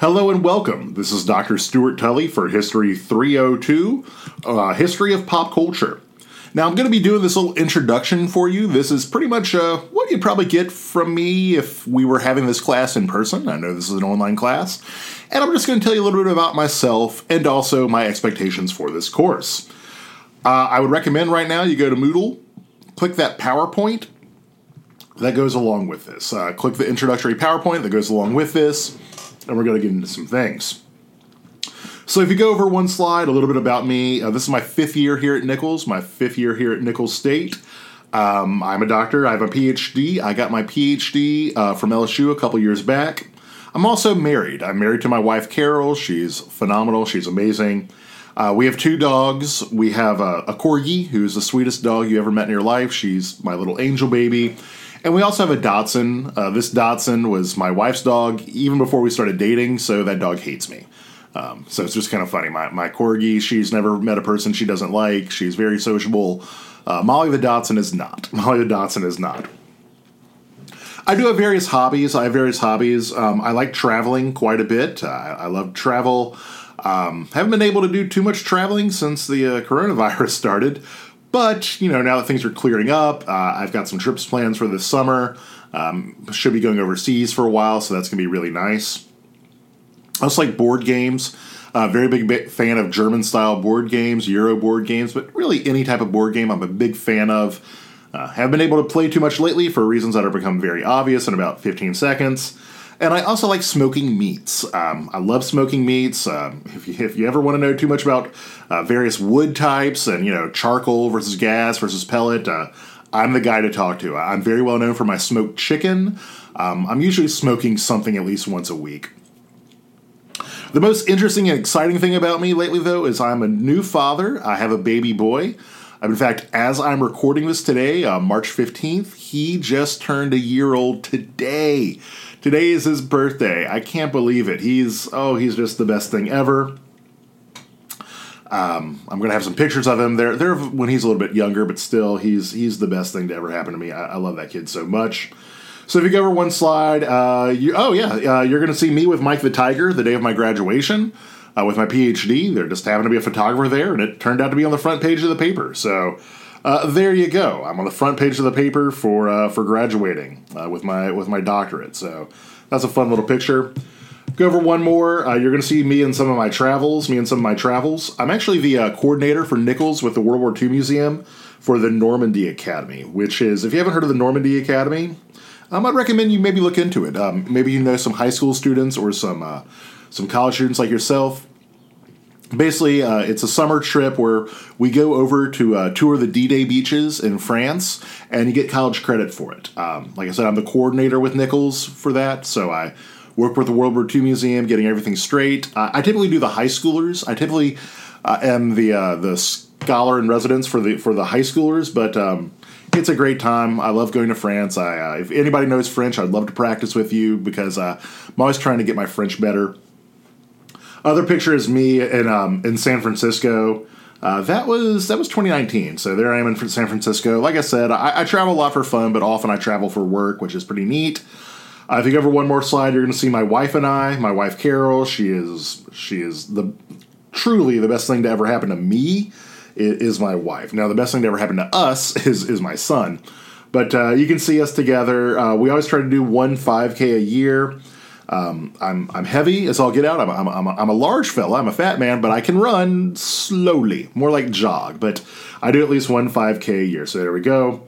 Hello and welcome. This is Dr. Stuart Tully for History 302, uh, History of Pop Culture. Now, I'm going to be doing this little introduction for you. This is pretty much uh, what you'd probably get from me if we were having this class in person. I know this is an online class. And I'm just going to tell you a little bit about myself and also my expectations for this course. Uh, I would recommend right now you go to Moodle, click that PowerPoint that goes along with this. Uh, click the introductory PowerPoint that goes along with this and we're going to get into some things. So, if you go over one slide, a little bit about me. Uh, this is my fifth year here at Nicholls, my fifth year here at Nicholls State. Um, I'm a doctor. I have a PhD. I got my PhD uh, from LSU a couple years back. I'm also married. I'm married to my wife, Carol. She's phenomenal. She's amazing. Uh, we have two dogs. We have a, a corgi, who's the sweetest dog you ever met in your life. She's my little angel baby. And we also have a Dachshund. Uh, this Dachshund was my wife's dog even before we started dating, so that dog hates me. Um, so it's just kind of funny. My, my corgi, she's never met a person she doesn't like. She's very sociable. Uh, Molly the Dachshund is not. Molly the Dachshund is not. I do have various hobbies. I have various hobbies. Um, I like traveling quite a bit. Uh, I love travel. Um, haven't been able to do too much traveling since the uh, coronavirus started, but you know, now that things are clearing up, uh, I've got some trips plans for this summer. Um, should be going overseas for a while, so that's going to be really nice. I also like board games. Uh, very big fan of German style board games, Euro board games, but really any type of board game I'm a big fan of. Uh, have been able to play too much lately for reasons that have become very obvious in about 15 seconds. And I also like smoking meats. Um, I love smoking meats. Uh, if, you, if you ever want to know too much about uh, various wood types and you know charcoal versus gas versus pellet, uh, I'm the guy to talk to. I'm very well known for my smoked chicken. Um, I'm usually smoking something at least once a week. The most interesting and exciting thing about me lately, though, is I'm a new father. I have a baby boy. In fact, as I'm recording this today, uh, March 15th, he just turned a year old today. Today is his birthday. I can't believe it. He's oh, he's just the best thing ever. Um, I'm gonna have some pictures of him. There, there when he's a little bit younger, but still, he's he's the best thing to ever happen to me. I, I love that kid so much. So if you go over one slide, uh, you, oh yeah, uh, you're gonna see me with Mike the Tiger the day of my graduation uh, with my PhD. There just happened to be a photographer there, and it turned out to be on the front page of the paper. So uh, there you go. I'm on the front page of the paper for uh, for graduating uh, with my with my doctorate. So that's a fun little picture. Go over one more. Uh, you're going to see me in some of my travels. Me and some of my travels. I'm actually the uh, coordinator for Nicholls with the World War II Museum for the Normandy Academy, which is if you haven't heard of the Normandy Academy, um, I'd recommend you maybe look into it. Um, maybe you know some high school students or some uh, some college students like yourself basically uh, it's a summer trip where we go over to uh, tour the d-day beaches in france and you get college credit for it um, like i said i'm the coordinator with nicholls for that so i work with the world war ii museum getting everything straight uh, i typically do the high schoolers i typically uh, am the uh, the scholar in residence for the for the high schoolers but um, it's a great time. I love going to France. I, uh, if anybody knows French, I'd love to practice with you because I'm always trying to get my French better. Other picture is me in um, in San Francisco. Uh, that was that was 2019. So there I am in San Francisco. Like I said, I, I travel a lot for fun, but often I travel for work, which is pretty neat. Uh, if you go over one more slide, you're going to see my wife and I. My wife Carol. She is she is the truly the best thing to ever happen to me is, my wife. Now the best thing to ever happen to us is is my son. But uh, you can see us together. Uh, we always try to do one 5K a year. Um, I'm I'm heavy as all get out. I'm I'm I'm a, I'm a large fella. I'm a fat man, but I can run slowly, more like jog. But I do at least one 5K a year. So there we go.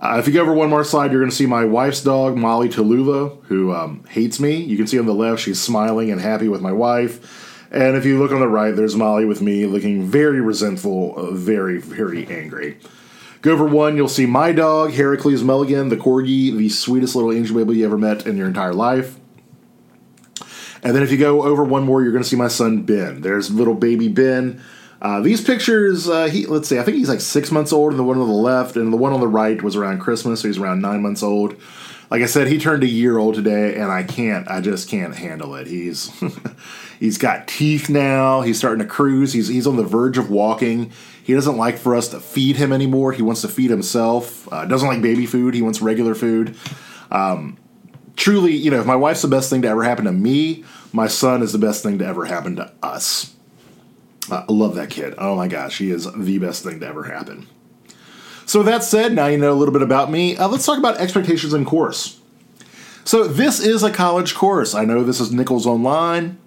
Uh, if you go over one more slide, you're going to see my wife's dog, Molly Tallulah, who um, hates me. You can see on the left, she's smiling and happy with my wife. And if you look on the right, there's Molly with me looking very resentful, uh, very, very angry. Go over one, you'll see my dog, Heracles Mulligan, the corgi, the sweetest little angel baby you ever met in your entire life. And then if you go over one more, you're going to see my son Ben. There's little baby Ben. Uh, these pictures, uh, he let's see, I think he's like six months old, and the one on the left and the one on the right was around Christmas, so he's around nine months old. Like I said, he turned a year old today, and I can't, I just can't handle it. He's he's got teeth now. He's starting to cruise. He's he's on the verge of walking. He doesn't like for us to feed him anymore. He wants to feed himself. Uh, doesn't like baby food. He wants regular food. Um, truly, you know, if my wife's the best thing to ever happen to me, My son is the best thing to ever happen to us. Uh, I love that kid. Oh my gosh, he is the best thing to ever happen. So, that said, now you know a little bit about me. Uh, let's talk about expectations in course. So, this is a college course. I know this is Nicholls Online.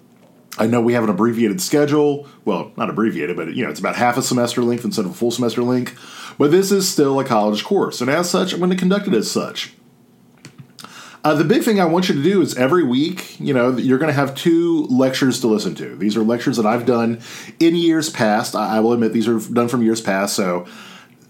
I know we have an abbreviated schedule. Well, not abbreviated, but you know, it's about half a semester length instead of a full semester length. But this is still a college course, and as such, I'm going to conduct it as such. Uh, the big thing I want you to do is every week, you know, you're going to have two lectures to listen to. These are lectures that I've done in years past. I, I will admit these are done from years past, so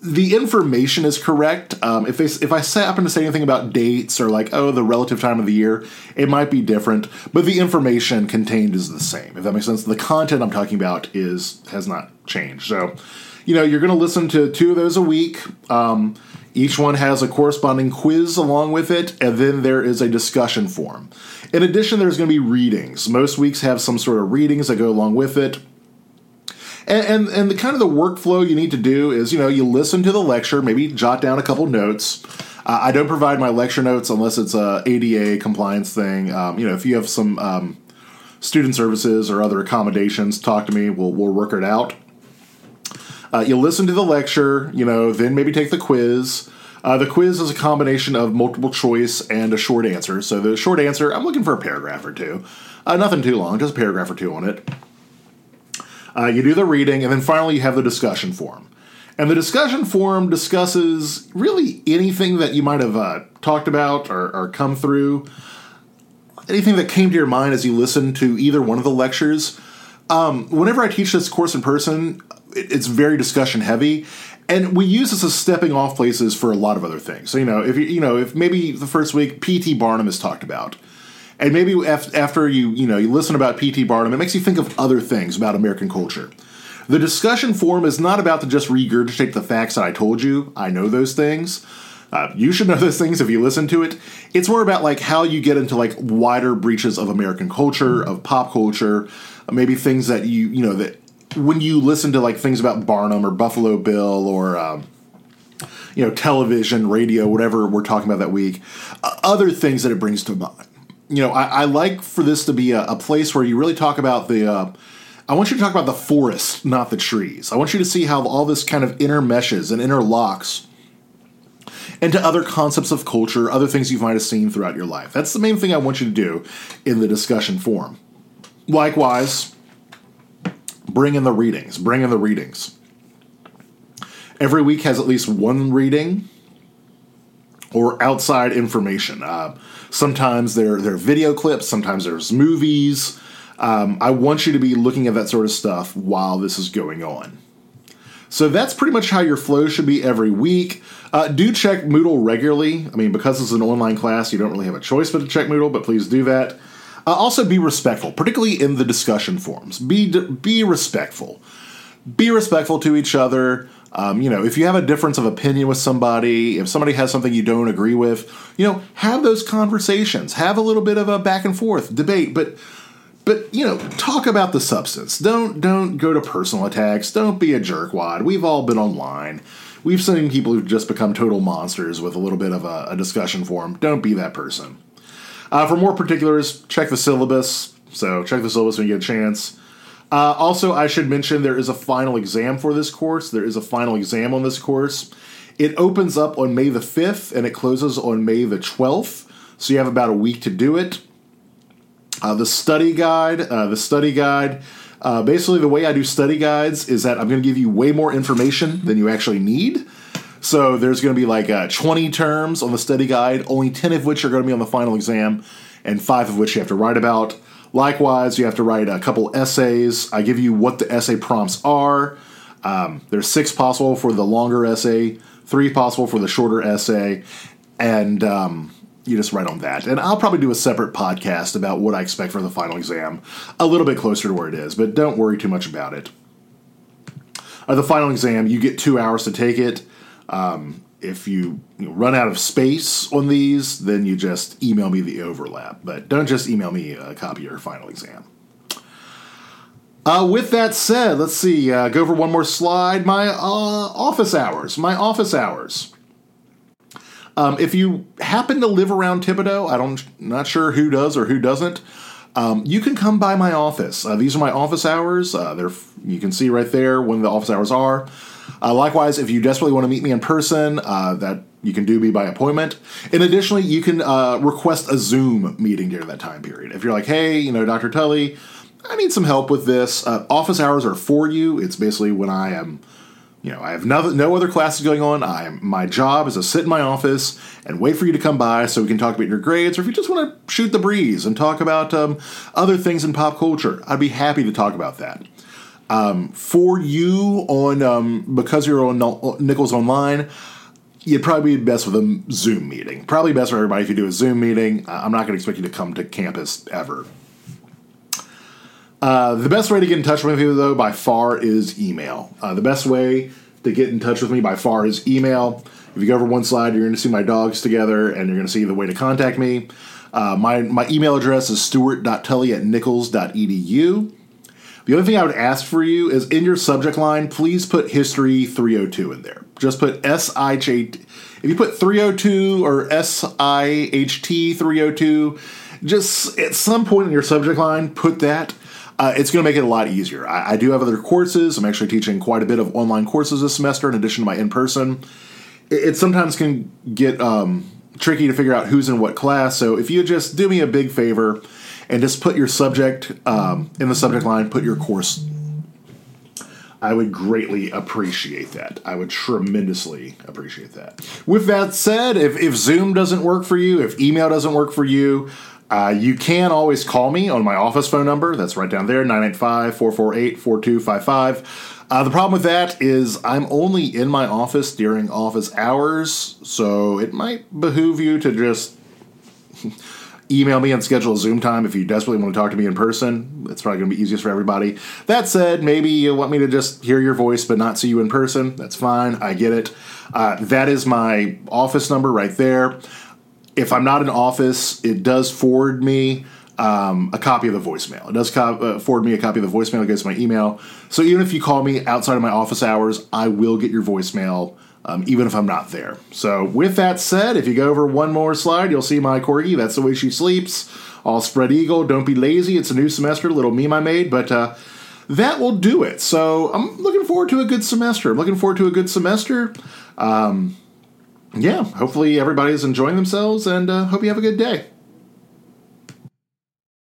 the information is correct. Um, if they, if I happen to say anything about dates or like oh the relative time of the year, it might be different, but the information contained is the same. If that makes sense, the content I'm talking about is has not changed. So, you know, you're going to listen to two of those a week. Um, each one has a corresponding quiz along with it, and then there is a discussion forum. In addition, there's going to be readings. Most weeks have some sort of readings that go along with it. And, and, and the kind of the workflow you need to do is you know you listen to the lecture, maybe jot down a couple notes. Uh, I don't provide my lecture notes unless it's a ADA compliance thing. Um, you know, if you have some um, student services or other accommodations, talk to me. We'll we'll work it out. Uh, you listen to the lecture, you know, then maybe take the quiz. Uh, the quiz is a combination of multiple choice and a short answer. So the short answer, I'm looking for a paragraph or two. Uh, nothing too long, just a paragraph or two on it. Uh, you do the reading, and then finally you have the discussion forum. And the discussion forum discusses really anything that you might have uh, talked about or, or, come through, anything that came to your mind as you listened to either one of the lectures. Um, whenever I teach this course in person, it's very discussion heavy, and we use this as stepping off places for a lot of other things. So you know, if you you know, if maybe the first week P.T. Barnum is talked about and maybe after you you know you listen about P.T. Barnum, it makes you think of other things about American culture. The discussion forum is not about to just regurgitate the facts that I told you. I know those things. Uh, you should know those things if you listen to it. It's more about like how you get into like wider breaches of American culture, of pop culture, maybe things that you you know that when you listen to like things about Barnum or Buffalo Bill or um, you know television, radio, whatever we're talking about that week, uh, other things that it brings to mind you know, I, I, like for this to be a, a, place where you really talk about the. Uh, I want you to talk about the forest, not the trees. I want you to see how all this kind of intermeshes and interlocks into other concepts of culture, other things you might have seen throughout your life. That's the main thing I want you to do in the discussion forum. Likewise, bring in the readings. Bring in the readings. Every week has at least one reading or outside information. Uh, Sometimes they're, they're video clips, sometimes there's movies. Um, I want you to be looking at that sort of stuff while this is going on. So that's pretty much how your flow should be every week. Uh, do check Moodle regularly. I mean, because it's an online class, you don't really have a choice but to check Moodle, but please do that. Uh, also, be respectful, particularly in the discussion forums. Be be respectful. Be respectful to each other. Um, you know, if you have a difference of opinion with somebody, if somebody has something you don't agree with, you know, have those conversations. Have a little bit of a back and forth debate, but but you know, talk about the substance. Don't don't go to personal attacks. Don't be a jerkwad. We've all been online. We've seen people who've just become total monsters with a little bit of a, a discussion forum. Don't be that person. Uh, for more particulars, check the syllabus. So check the syllabus when you get a chance. Uh, also, I should mention there is a final exam for this course. There is a final exam on this course. It opens up on May the 5th and it closes on May the 12th. So you have about a week to do it. Uh, the study guide, uh, the study guide. Uh, basically, the way I do study guides is that I'm going to give you way more information than you actually need. So there's going to be like uh, 20 terms on the study guide, only 10 of which are going to be on the final exam, and five of which you have to write about. Likewise, you have to write a couple essays. I give you what the essay prompts are. Um, there's six possible for the longer essay, three possible for the shorter essay, and um, you just write on that. And I'll probably do a separate podcast about what I expect for the final exam, a little bit closer to where it is, but don't worry too much about it. The final exam, you get two hours to take it. Um, if you, run out of space on these, then you just email me the overlap. But don't just email me a copy of your final exam. Uh, with that said, let's see. Uh, go over one more slide. My uh, office hours. My office hours. Um, if you happen to live around Thibodaux, I don't, not sure who does or who doesn't, um, you can come by my office. Uh, these are my office hours. Uh, they're you can see right there when the office hours are. Uh, likewise, if you desperately want to meet me in person, uh, that you can do me by appointment. And additionally, you can uh, request a Zoom meeting during that time period. If you're like, hey, you know, Dr. Tully, I need some help with this. Uh, office hours are for you. It's basically when I am, you know, I have no, no other classes going on. I am my job is to sit in my office and wait for you to come by so we can talk about your grades, or if you just want to shoot the breeze and talk about um, other things in pop culture, I'd be happy to talk about that. Um, for you on um, because you're on Nicholls Online, you'd probably be best with a Zoom meeting. Probably best for everybody if you do a Zoom meeting. I'm not going to expect you to come to campus ever. Uh, the best way to get in touch with me, though, by far is email. Uh, the best way to get in touch with me by far is email. If you go over one slide, you're going to see my dogs together, and you're going to see the way to contact me. Uh, my, my email address is stuart.tully at nicholls.edu. The only thing I would ask for you is in your subject line, please put History 302 in there. Just put SIH. If you put 302 or SIHT 302, just at some point in your subject line, put that. Uh, it's going to make it a lot easier. I, I, do have other courses. I'm actually teaching quite a bit of online courses this semester in addition to my in person. It, it, sometimes can get um, tricky to figure out who's in what class. So if you just do me a big favor, and just put your subject um, in the subject line, put your course. I would greatly appreciate that. I would tremendously appreciate that. With that said, if, if Zoom doesn't work for you, if email doesn't work for you, uh, you can always call me on my office phone number. That's right down there 985 448 4255. Uh, the problem with that is I'm only in my office during office hours, so it might behoove you to just email me and schedule a Zoom time if you desperately want to talk to me in person. It's probably going to be easiest for everybody. That said, maybe you want me to just hear your voice but not see you in person. That's fine. I get it. Uh, that is my office number right there. If I'm not in office, it does forward me um, a copy of the voicemail. It does co- uh, forward me a copy of the voicemail. It goes my email. So even if you call me outside of my office hours, I will get your voicemail um, even if I'm not there. So, with that said, if you go over one more slide, you'll see my corgi. That's the way she sleeps. All spread eagle. Don't be lazy. It's a new semester. Little meme I made, but uh, that will do it. So, I'm looking forward to a good semester. I'm looking forward to a good semester. Um, yeah, hopefully everybody's enjoying themselves, and uh, hope you have a good day.